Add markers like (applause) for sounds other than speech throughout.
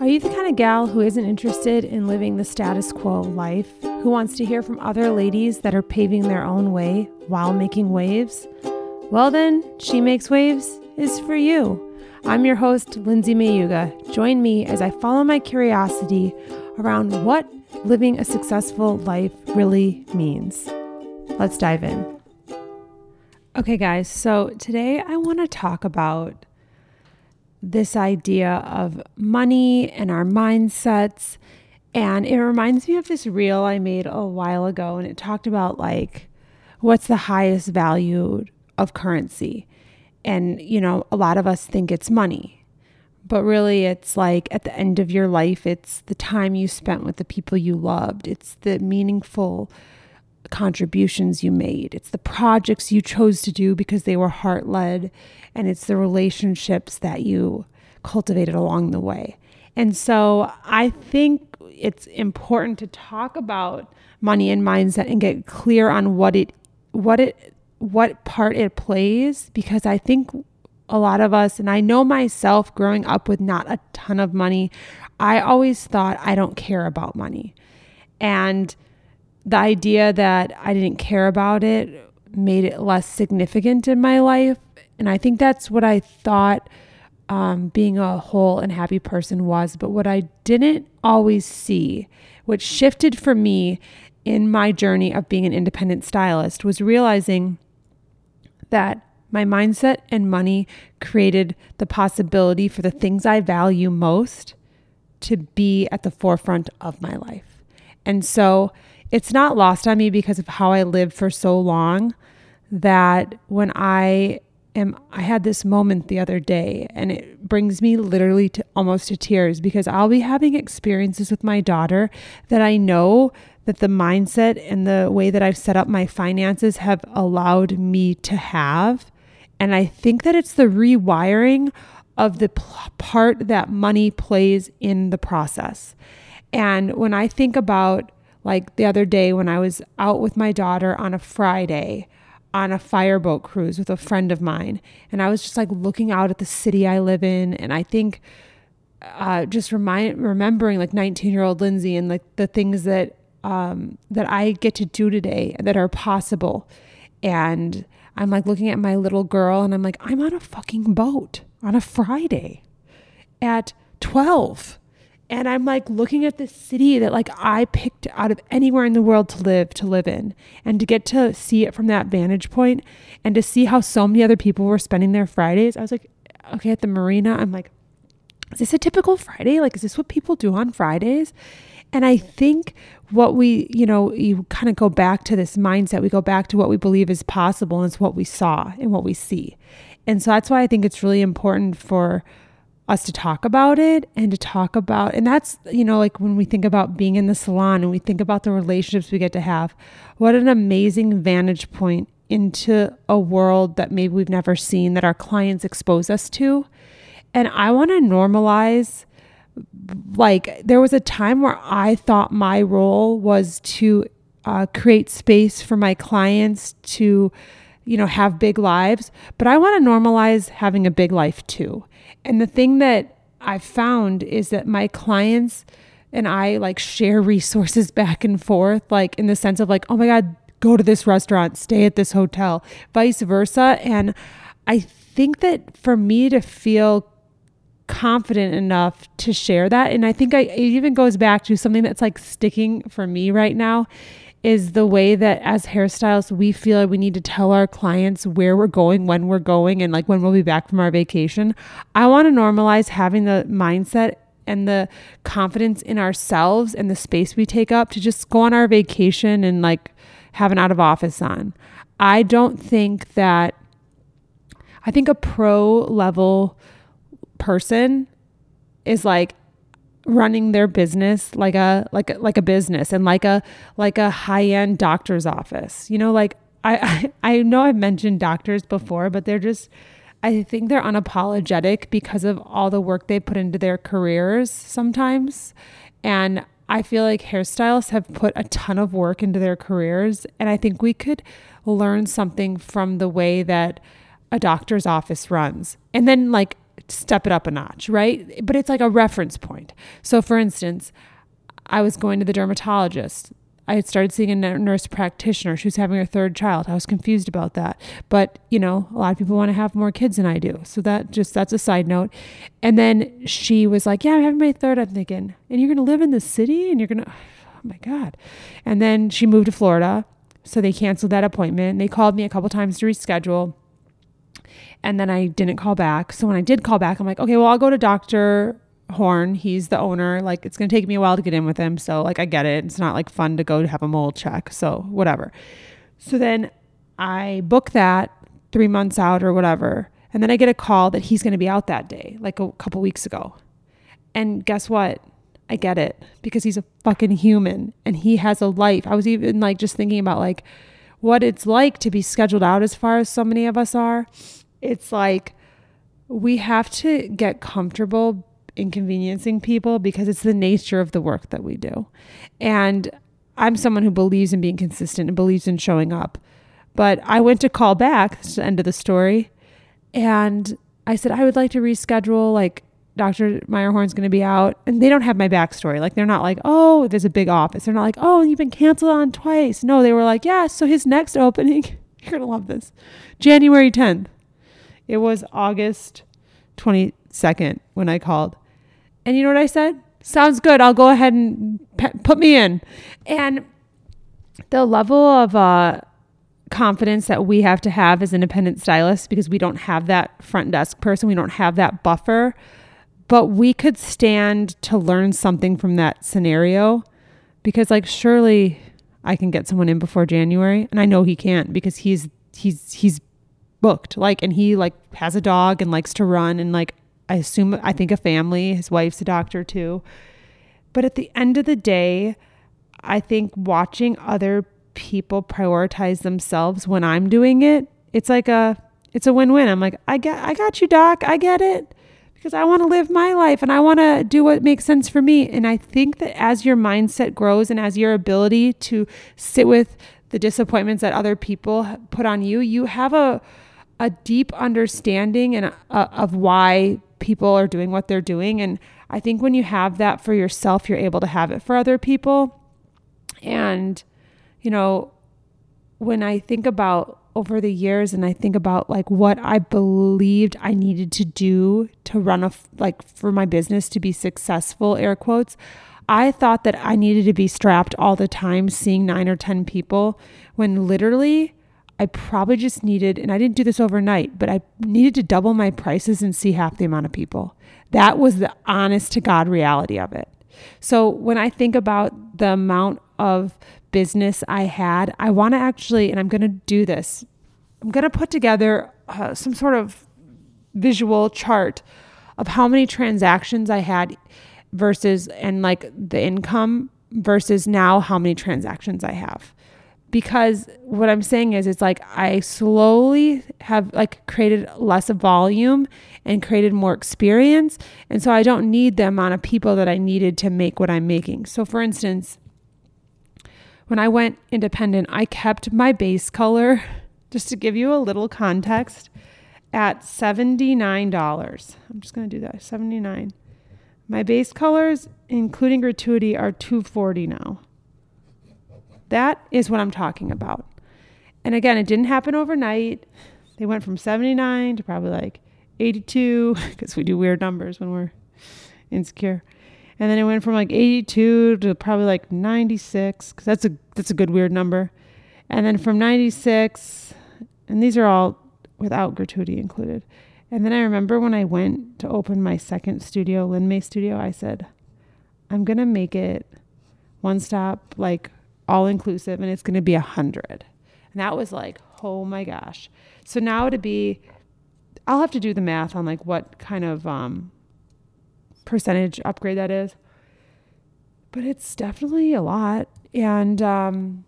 Are you the kind of gal who isn't interested in living the status quo life, who wants to hear from other ladies that are paving their own way while making waves? Well, then, She Makes Waves is for you. I'm your host, Lindsay Mayuga. Join me as I follow my curiosity around what living a successful life really means. Let's dive in. Okay, guys, so today I want to talk about this idea of money and our mindsets. And it reminds me of this reel I made a while ago, and it talked about like what's the highest value of currency. And, you know, a lot of us think it's money, but really it's like at the end of your life, it's the time you spent with the people you loved, it's the meaningful contributions you made. It's the projects you chose to do because they were heart led, and it's the relationships that you cultivated along the way. And so I think it's important to talk about money and mindset and get clear on what it what it what part it plays because I think a lot of us and I know myself growing up with not a ton of money, I always thought I don't care about money. And the idea that I didn't care about it made it less significant in my life. And I think that's what I thought um, being a whole and happy person was. But what I didn't always see, what shifted for me in my journey of being an independent stylist, was realizing that my mindset and money created the possibility for the things I value most to be at the forefront of my life. And so it's not lost on me because of how I lived for so long that when I am I had this moment the other day and it brings me literally to almost to tears because I'll be having experiences with my daughter that I know that the mindset and the way that I've set up my finances have allowed me to have and I think that it's the rewiring of the part that money plays in the process. And when I think about like the other day when I was out with my daughter on a Friday on a fireboat cruise with a friend of mine, and I was just like looking out at the city I live in, and I think uh, just remind remembering like 19 year old Lindsay and like the things that um, that I get to do today that are possible, and I'm like looking at my little girl, and I'm like I'm on a fucking boat on a Friday at 12 and I'm like looking at this city that like I picked out of anywhere in the world to live to live in and to get to see it from that vantage point and to see how so many other people were spending their Fridays. I was like, okay, at the marina, I'm like, is this a typical Friday? Like, is this what people do on Fridays? And I think what we, you know, you kind of go back to this mindset. We go back to what we believe is possible and it's what we saw and what we see. And so that's why I think it's really important for us to talk about it and to talk about and that's you know like when we think about being in the salon and we think about the relationships we get to have what an amazing vantage point into a world that maybe we've never seen that our clients expose us to. And i want to normalize like there was a time where i thought my role was to uh, create space for my clients to you know have big lives but i want to normalize having a big life too and the thing that I've found is that my clients and I like share resources (laughs) back and forth, like in the sense of like, oh my God, go to this restaurant, stay at this hotel, vice versa. And I think that for me to feel confident enough to share that, and I think I, it even goes back to something that's like sticking for me right now is the way that as hairstylists we feel like we need to tell our clients where we're going, when we're going, and like when we'll be back from our vacation. I want to normalize having the mindset and the confidence in ourselves and the space we take up to just go on our vacation and like have an out of office on. I don't think that I think a pro level person is like running their business like a like a, like a business and like a like a high-end doctor's office. You know, like I, (laughs) I I know I've mentioned doctors before, but they're just I think they're unapologetic because of all the work they put into their careers sometimes. And I feel like hairstylists have put a ton of work into their careers. And I think we could learn something from the way that a doctor's office runs. And then, like, step it up a notch, right? But it's like a reference point. So, for instance, I was going to the dermatologist. I had started seeing a nurse practitioner. She was having her third child. I was confused about that. But, you know, a lot of people want to have more kids than I do. So that just, that's a side note. And then she was like, Yeah, I'm having my third. I'm thinking, and you're going to live in the city and you're going to, oh my God. And then she moved to Florida. So they canceled that appointment. They called me a couple times to reschedule. And then I didn't call back. So when I did call back, I'm like, okay, well, I'll go to Dr. Horn. He's the owner. Like, it's going to take me a while to get in with him. So, like, I get it. It's not like fun to go to have a mole check. So, whatever. So then I book that three months out or whatever. And then I get a call that he's going to be out that day, like a couple weeks ago. And guess what? I get it because he's a fucking human and he has a life. I was even like just thinking about like what it's like to be scheduled out as far as so many of us are. It's like we have to get comfortable inconveniencing people because it's the nature of the work that we do. And I'm someone who believes in being consistent and believes in showing up. But I went to call back, that's the end of the story. And I said, I would like to reschedule. Like, Dr. Meyerhorn's going to be out. And they don't have my backstory. Like, they're not like, oh, there's a big office. They're not like, oh, you've been canceled on twice. No, they were like, yeah, so his next opening, (laughs) you're going to love this, January 10th. It was August 22nd when I called. And you know what I said? Sounds good. I'll go ahead and pe- put me in. And the level of uh, confidence that we have to have as independent stylists because we don't have that front desk person, we don't have that buffer. But we could stand to learn something from that scenario because, like, surely I can get someone in before January, and I know he can't because he's he's he's booked. Like, and he like has a dog and likes to run, and like I assume I think a family. His wife's a doctor too. But at the end of the day, I think watching other people prioritize themselves when I'm doing it, it's like a it's a win-win. I'm like, I get I got you, doc. I get it. Because I want to live my life and I want to do what makes sense for me. And I think that as your mindset grows and as your ability to sit with the disappointments that other people put on you, you have a a deep understanding and of why people are doing what they're doing. And I think when you have that for yourself, you're able to have it for other people. And, you know, when I think about over the years and I think about like what I believed I needed to do to run a, like for my business to be successful, air quotes, I thought that I needed to be strapped all the time seeing nine or 10 people when literally I probably just needed, and I didn't do this overnight, but I needed to double my prices and see half the amount of people. That was the honest to God reality of it. So when I think about the amount of business I had, I want to actually, and I'm going to do this, I'm going to put together uh, some sort of visual chart of how many transactions I had versus, and like the income versus now how many transactions I have because what I'm saying is it's like I slowly have like created less volume and created more experience and so I don't need the amount of people that I needed to make what I'm making. So for instance, when I went independent, I kept my base color (laughs) just to give you a little context at $79. I'm just going to do that. 79. My base colors including gratuity are 240 now. That is what I'm talking about. And again, it didn't happen overnight. They went from 79 to probably like 82 (laughs) because we do weird numbers when we're insecure. And then it went from like 82 to probably like 96 cuz that's a that's a good weird number. And then from 96 and these are all without gratuity included. And then I remember when I went to open my second studio, Lin May Studio, I said, I'm going to make it one stop like all inclusive and it's going to be a hundred. And that was like, oh my gosh. So now to be, I'll have to do the math on like what kind of um, percentage upgrade that is. But it's definitely a lot. And um,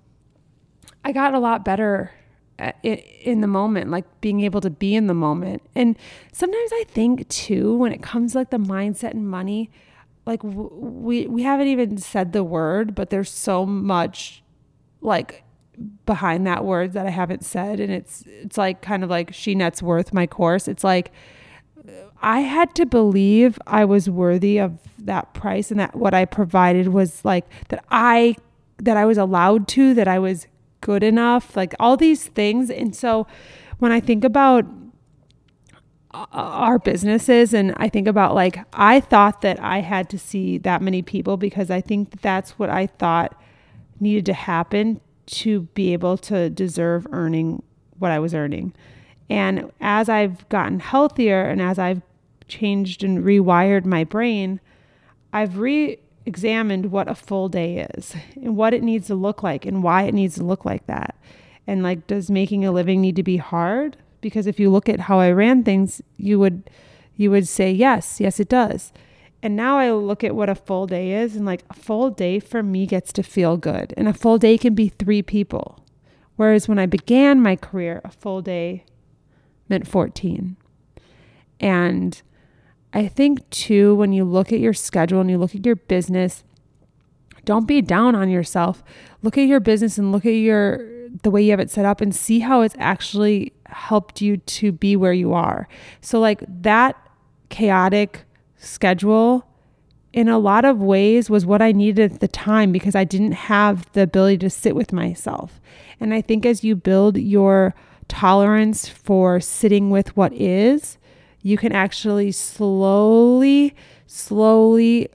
I got a lot better Uh, in the moment, like being able to be in the moment. And sometimes I think too, when it comes to like the mindset and money, like we we haven't even said the word, but there's so much like behind that word that I haven't said and it's it's like kind of like she nets worth my course. It's like I had to believe I was worthy of that price and that what I provided was like that I that I was allowed to, that I was good enough, like all these things. And so when I think about our businesses and I think about like I thought that I had to see that many people because I think that that's what I thought needed to happen to be able to deserve earning what I was earning. And as I've gotten healthier and as I've changed and rewired my brain, I've re examined what a full day is and what it needs to look like and why it needs to look like that. And like, does making a living need to be hard? Because if you look at how I ran things, you would you would say yes, yes it does. And now I look at what a full day is and like a full day for me gets to feel good. And a full day can be 3 people. Whereas when I began my career, a full day meant 14. And I think too, when you look at your schedule and you look at your business, don't be down on yourself. Look at your business and look at your the way you have it set up and see how it's actually helped you to be where you are. So like that chaotic schedule in a lot of ways was what I needed at the time because I didn't have the ability to sit with myself. And I think as you build your tolerance for sitting with what is, you can actually slowly, slowly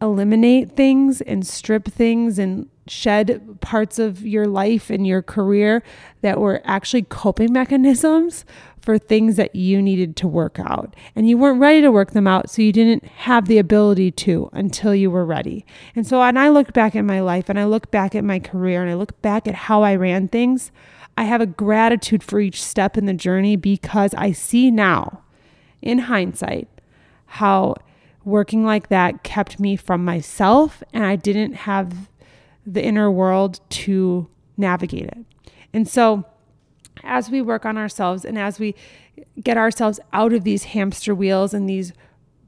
eliminate things and strip things and shed parts of your life and your career that were actually coping (laughs) mechanisms for things that you needed to work out. And you weren't ready to work them out, so you didn't have the ability to until you were ready. And so, and I look back at my life and I look back at my career and I look back at how I ran things, I have a gratitude for each step in the journey because I see now in hindsight, how working like that kept me from myself and I didn't have the inner world to navigate it. And so, as we work on ourselves and as we get ourselves out of these hamster wheels and these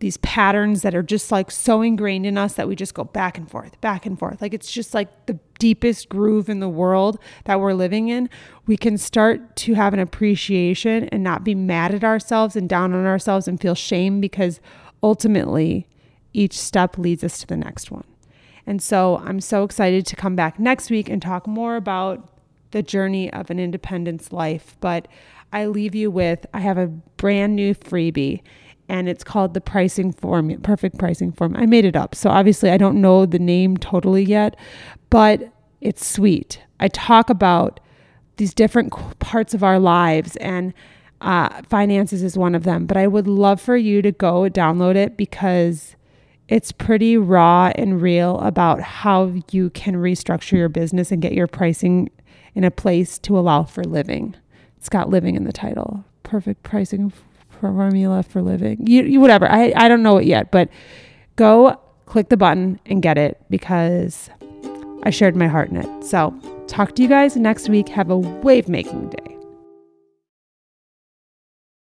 these patterns that are just like so ingrained in us that we just go back and forth, back and forth. Like it's just like the deepest groove in the world that we're living in. We can start to have an appreciation and not be mad at ourselves and down on ourselves and feel shame because ultimately each step leads us to the next one. And so I'm so excited to come back next week and talk more about the journey of an independence life. But I leave you with I have a brand new freebie and it's called the pricing form, perfect pricing form. I made it up. So obviously I don't know the name totally yet, but it's sweet. I talk about these different parts of our lives and uh, finances is one of them. But I would love for you to go download it because it's pretty raw and real about how you can restructure your business and get your pricing in a place to allow for living. It's got living in the title. Perfect pricing formula for living. You, you whatever. I, I don't know it yet, but go click the button and get it because I shared my heart in it. So, talk to you guys next week. Have a wave making day.